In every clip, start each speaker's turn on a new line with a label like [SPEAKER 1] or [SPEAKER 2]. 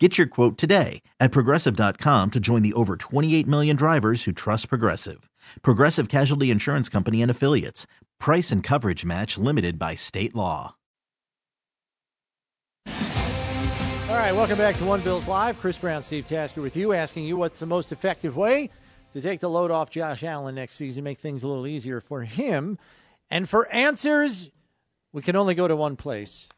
[SPEAKER 1] Get your quote today at progressive.com to join the over 28 million drivers who trust Progressive. Progressive Casualty Insurance Company and Affiliates. Price and coverage match limited by state law.
[SPEAKER 2] All right, welcome back to One Bills Live. Chris Brown, Steve Tasker with you, asking you what's the most effective way to take the load off Josh Allen next season, make things a little easier for him. And for answers, we can only go to one place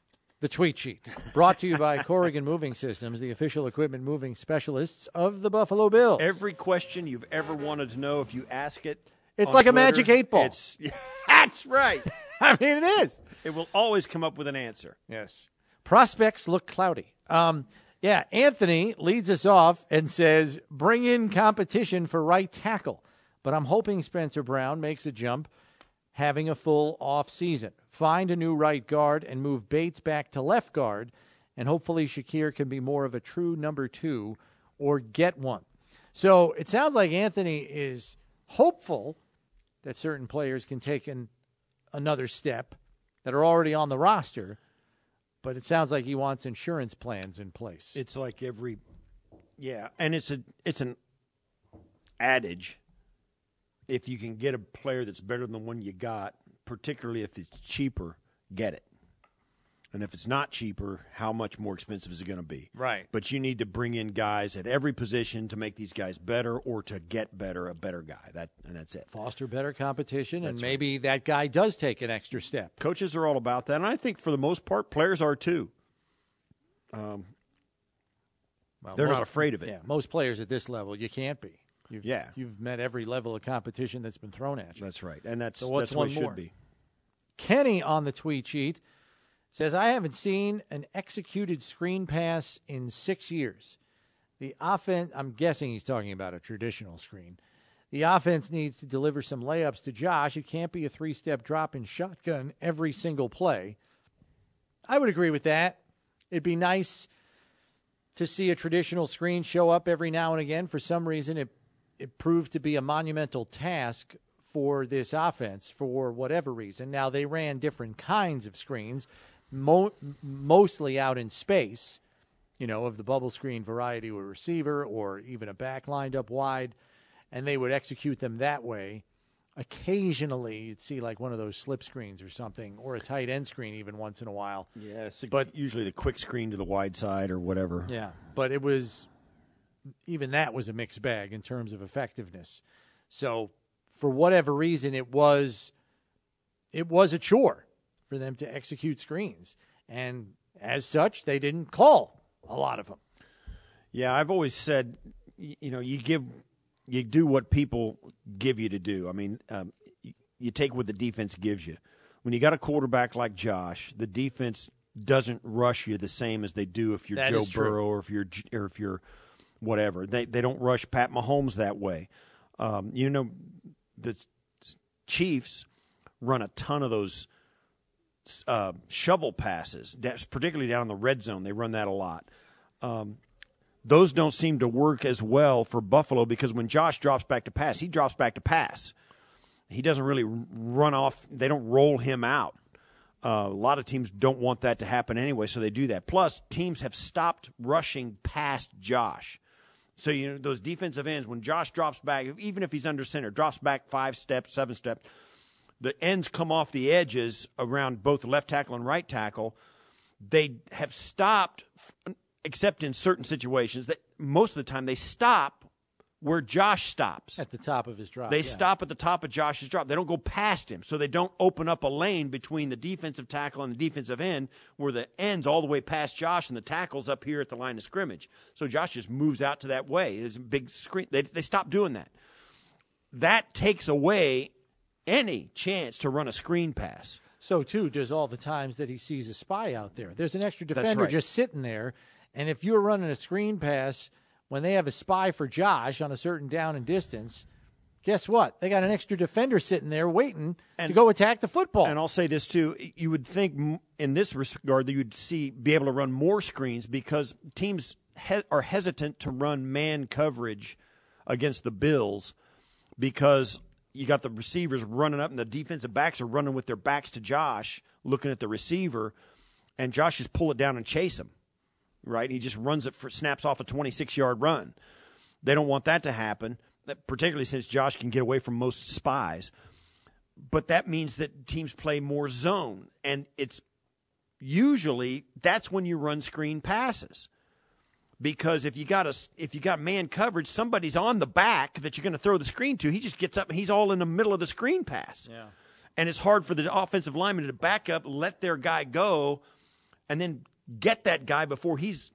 [SPEAKER 2] the tweet sheet. Brought to you by Corrigan Moving Systems, the official equipment moving specialists of the Buffalo Bills.
[SPEAKER 3] Every question you've ever wanted to know, if you ask it,
[SPEAKER 2] it's like a magic eight ball.
[SPEAKER 3] It's, that's right.
[SPEAKER 2] I mean, it is.
[SPEAKER 3] It will always come up with an answer.
[SPEAKER 2] Yes. Prospects look cloudy. Um, yeah, Anthony leads us off and says, bring in competition for right tackle. But I'm hoping Spencer Brown makes a jump having a full off season. Find a new right guard and move Bates back to left guard, and hopefully Shakir can be more of a true number two or get one. So it sounds like Anthony is hopeful that certain players can take an, another step that are already on the roster, but it sounds like he wants insurance plans in place.
[SPEAKER 3] It's like every, yeah, and it's a it's an adage. If you can get a player that's better than the one you got, particularly if it's cheaper, get it. And if it's not cheaper, how much more expensive is it going to be?
[SPEAKER 2] Right.
[SPEAKER 3] But you need to bring in guys at every position to make these guys better or to get better, a better guy. That and that's it.
[SPEAKER 2] Foster better competition, and
[SPEAKER 3] That's
[SPEAKER 2] maybe that guy does take an extra step.
[SPEAKER 3] Coaches are all about that, and I think for the most part, players are too.
[SPEAKER 2] Um, well,
[SPEAKER 3] They're
[SPEAKER 2] most-
[SPEAKER 3] not afraid of it.
[SPEAKER 2] Yeah, most players at this level, you can't be. You've,
[SPEAKER 3] Yeah.
[SPEAKER 2] you've met every level of competition that's been thrown at you.
[SPEAKER 3] That's right, and that's
[SPEAKER 2] So what's
[SPEAKER 3] that's what
[SPEAKER 2] one
[SPEAKER 3] it should
[SPEAKER 2] more?
[SPEAKER 3] be.
[SPEAKER 2] Kenny on the tweet sheet says, I haven't seen an executed screen pass in six years. The offense, I'm guessing he's talking about a traditional screen. The offense needs to deliver some layups to Josh. It can't be a three step drop in shotgun every single play. I would agree with that. It'd be nice to see a traditional screen show up every now and again. For some reason, it, it proved to be a monumental task for this offense for whatever reason. Now, they ran different kinds of screens, mo- mostly out in space, you know, of the bubble screen variety of a receiver or even a back lined up wide, and they would execute them that way. Occasionally, you'd see like one of those slip screens or something, or a tight end screen even once in a while.
[SPEAKER 3] Yeah, But- usually the quick screen to the wide side or whatever.
[SPEAKER 2] Yeah, but it was even that was a mixed bag in terms of effectiveness. So, for whatever reason, it was it was a chore for them to execute screens, and as such, they didn't call a lot of them.
[SPEAKER 3] Yeah, I've always said, you know, you give, you do what people give you to do. I mean, um, you take what the defense gives you. When you got a quarterback like Josh, the defense doesn't rush you the same as they do if you're
[SPEAKER 2] That
[SPEAKER 3] Joe. Burrow or if you're or if you're whatever. They they don't rush Pat Mahomes that way. Um, you know, the Chiefs run a ton of those uh, shovel passes, particularly down in the red zone. They run that a lot. Um, those don't seem to work as well for Buffalo because when Josh drops back to pass, he drops back to pass. He doesn't really run off. They don't roll him out. Uh, a lot of teams don't want that to happen anyway, so they do that. Plus, teams have stopped rushing past Josh. So you know those defensive ends when Josh drops back, even if he's under center, drops back five steps, seven steps, the ends come off the edges around both left tackle and right tackle. They have stopped, except in certain situations. That most of the time they stop where Josh stops
[SPEAKER 2] at the top of his drop.
[SPEAKER 3] They
[SPEAKER 2] yeah.
[SPEAKER 3] stop at the top of Josh's drop. They don't go past him, so they don't open up a lane between the defensive tackle and the defensive end, where the end's all the way past Josh and the tackle's up here at the line of scrimmage. So Josh just moves out to that way. There's a big screen. They they stop doing that. That takes away any chance to run a screen pass.
[SPEAKER 2] So too does all the times that he sees a spy out there. There's an extra defender
[SPEAKER 3] right.
[SPEAKER 2] just sitting there, and if you're running a screen pass when they have a spy for Josh on a certain down and distance, guess what? They got an extra defender sitting there waiting
[SPEAKER 3] And-
[SPEAKER 2] to go attack the football.
[SPEAKER 3] And I'll say this too: you would think in this regard that you'd see be able to run more screens because teams he- are hesitant to run man coverage against the Bills because you got the receivers running up and the defensive backs are running with their backs to Josh, looking at the receiver, and Josh just pull it down and chase him. Right? He just runs it for snaps off a 26 yard run. They don't want that to happen, particularly since Josh can get away from most spies but that means that teams play more zone and it's usually that's when you run screen passes because if you got a if you got man coverage somebody's on the back that you're going to throw the screen to he just gets up and he's all in the middle of the screen pass
[SPEAKER 2] Yeah.
[SPEAKER 3] and it's hard for the offensive lineman to back up let their guy go and then get that guy before he's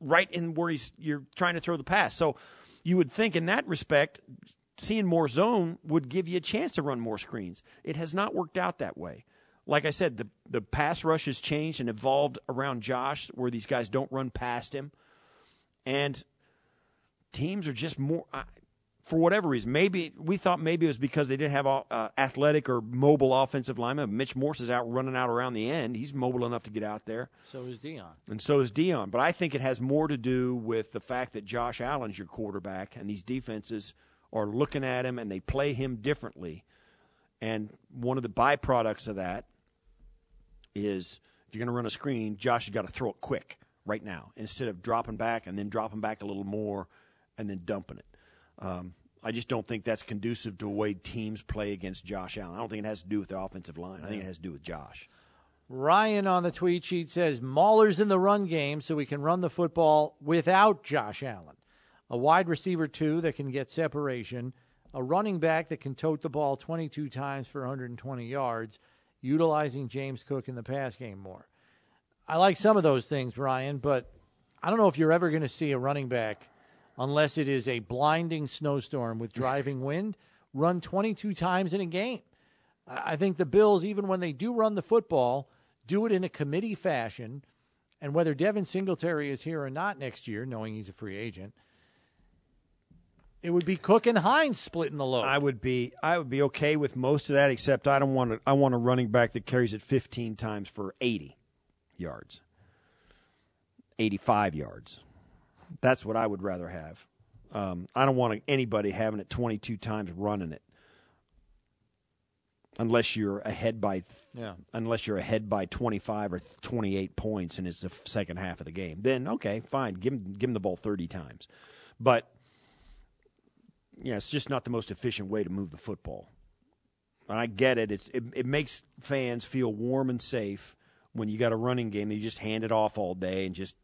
[SPEAKER 3] right in where he's you're trying to throw the pass so you would think in that respect seeing more zone would give you a chance to run more screens. It has not worked out that way. Like I said, the the pass rush has changed and evolved around Josh, where these guys don't run past him, and teams are just more. For whatever reason, maybe we thought maybe it was because they didn't have uh, athletic or mobile offensive linemen. Mitch Morse is out running out around the end. He's mobile enough to get out there,
[SPEAKER 2] so is Dion.
[SPEAKER 3] and so is Dion. But I think it has more to do with the fact that Josh Allen's your quarterback, and these defenses are looking at him and they play him differently. And one of the byproducts of that is if you're going to run a screen, Josh has got to throw it quick right now instead of dropping back and then dropping back a little more and then dumping it. Um, I just don't think that's conducive to the way teams play against Josh Allen. I don't think it has to do with the offensive line. I think it has to do with Josh.
[SPEAKER 2] Ryan on the tweet sheet says Mauler's in the run game so we can run the football without Josh Allen. A wide receiver, too, that can get separation. A running back that can tote the ball 22 times for 120 yards, utilizing James Cook in the pass game more. I like some of those things, Ryan, but I don't know if you're ever going to see a running back, unless it is a blinding snowstorm with driving wind, run 22 times in a game. I think the Bills, even when they do run the football, do it in a committee fashion. And whether Devin Singletary is here or not next year, knowing he's a free agent, it would be Cook and Hines splitting the load.
[SPEAKER 3] I would be I would be okay with most of that, except I don't want to, I want a running back that carries it 15 times for 80 yards, 85 yards. That's what I would rather have. Um, I don't want anybody having it 22 times running it, unless you're ahead by
[SPEAKER 2] Yeah.
[SPEAKER 3] unless you're ahead by 25 or 28 points and it's the f- second half of the game. Then okay, fine, give him give him the ball 30 times, but yeah, it's just not the most efficient way to move the football. And I get it. It's it, it makes fans feel warm and safe when you got a running game that you just hand it off all day and just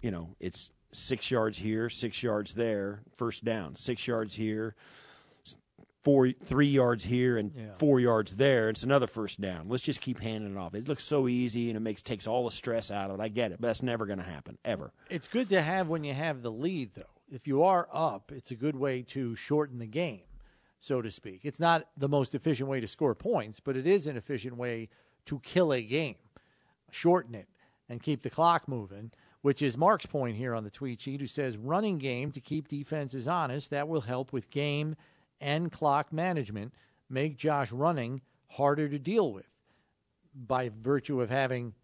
[SPEAKER 3] you know it's six yards here, six yards there, first down, six yards here, four three yards here, and
[SPEAKER 2] Yeah.
[SPEAKER 3] four yards there. It's another first down. Let's just keep handing it off. It looks so easy and it makes takes all the stress out of it. I get it, but that's never going to happen ever.
[SPEAKER 2] It's good to have when you have the lead, though. If you are up, it's a good way to shorten the game, so to speak. It's not the most efficient way to score points, but it is an efficient way to kill a game, shorten it, and keep the clock moving, which is Mark's point here on the tweet sheet, who says running game to keep defenses honest. That will help with game and clock management, make Josh running harder to deal with by virtue of having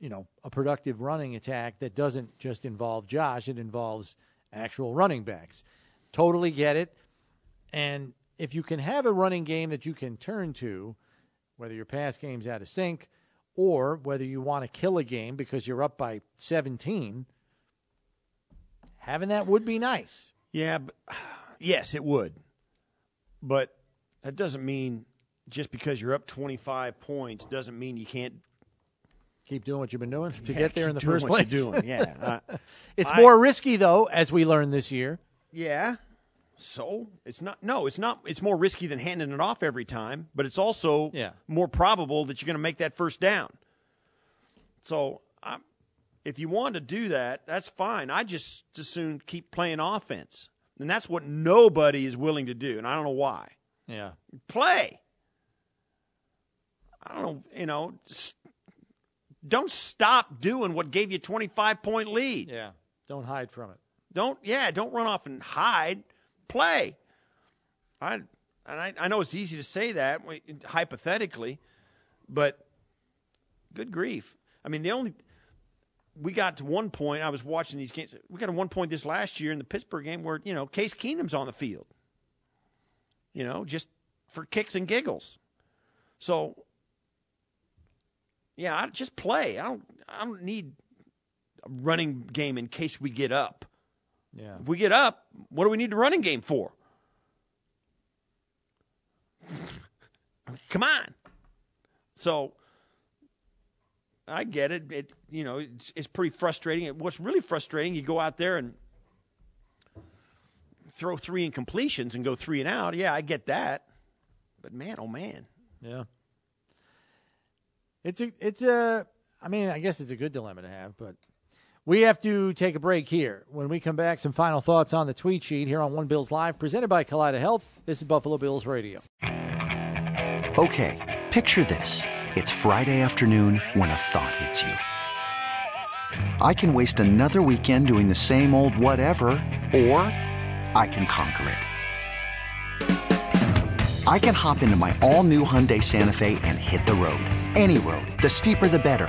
[SPEAKER 2] you know, a productive running attack that doesn't just involve Josh, it involves actual running backs. Totally get it. And if you can have a running game that you can turn to, whether your pass game's out of sync or whether you want to kill a game because you're up by 17, having that would be nice.
[SPEAKER 3] Yeah, but, yes, it would. But that doesn't mean just because you're up 25 points doesn't mean you can't
[SPEAKER 2] keep doing what you've been doing to
[SPEAKER 3] yeah,
[SPEAKER 2] get there in the first
[SPEAKER 3] what
[SPEAKER 2] place.
[SPEAKER 3] Doing. Yeah, uh,
[SPEAKER 2] it's
[SPEAKER 3] I-
[SPEAKER 2] more risky though, as we learned this year.
[SPEAKER 3] yeah. So it's not. No, it's not. It's more risky than handing it off every time, but it's also
[SPEAKER 2] Yeah.
[SPEAKER 3] more probable that you're going to make that first down. So, I'm, if you want to do that, that's fine. I just as soon keep playing offense, and that's what nobody is willing to do, and I don't know why.
[SPEAKER 2] Yeah.
[SPEAKER 3] play. I don't know, you know, don't stop doing what gave you 25 point lead.
[SPEAKER 2] Yeah. Don't hide from it.
[SPEAKER 3] Don't yeah, don't run off and hide. Play. I and I, I know it's easy to say that hypothetically, but good grief. I mean, the only we got to one point. I was watching these games. We got to one point this last year in the Pittsburgh game where you know Case Keenum's on the field. You know, just for kicks and giggles. So, yeah, I just play. I don't. I don't need a running game in case we get up.
[SPEAKER 2] Yeah.
[SPEAKER 3] If we get up, what do we need the running game for? Come on. So I get it. It you know it's, it's pretty frustrating. What's really frustrating, you go out there and throw three incompletions and go three and out. Yeah, I get that. But man, oh man,
[SPEAKER 2] Yeah. It's a it's a I mean, I guess it's a good dilemma to have, but we have to take a break here. When we come back, some final thoughts on the tweet sheet here on One Bills Live, presented by Kaleida Health. This is Buffalo Bills Radio.
[SPEAKER 4] Okay, picture this. It's Friday afternoon when a thought hits you. I can waste another weekend doing the same old whatever, or I can conquer it. I can hop into my all new Hyundai Santa Fe and hit the road. Any road. The steeper, the better.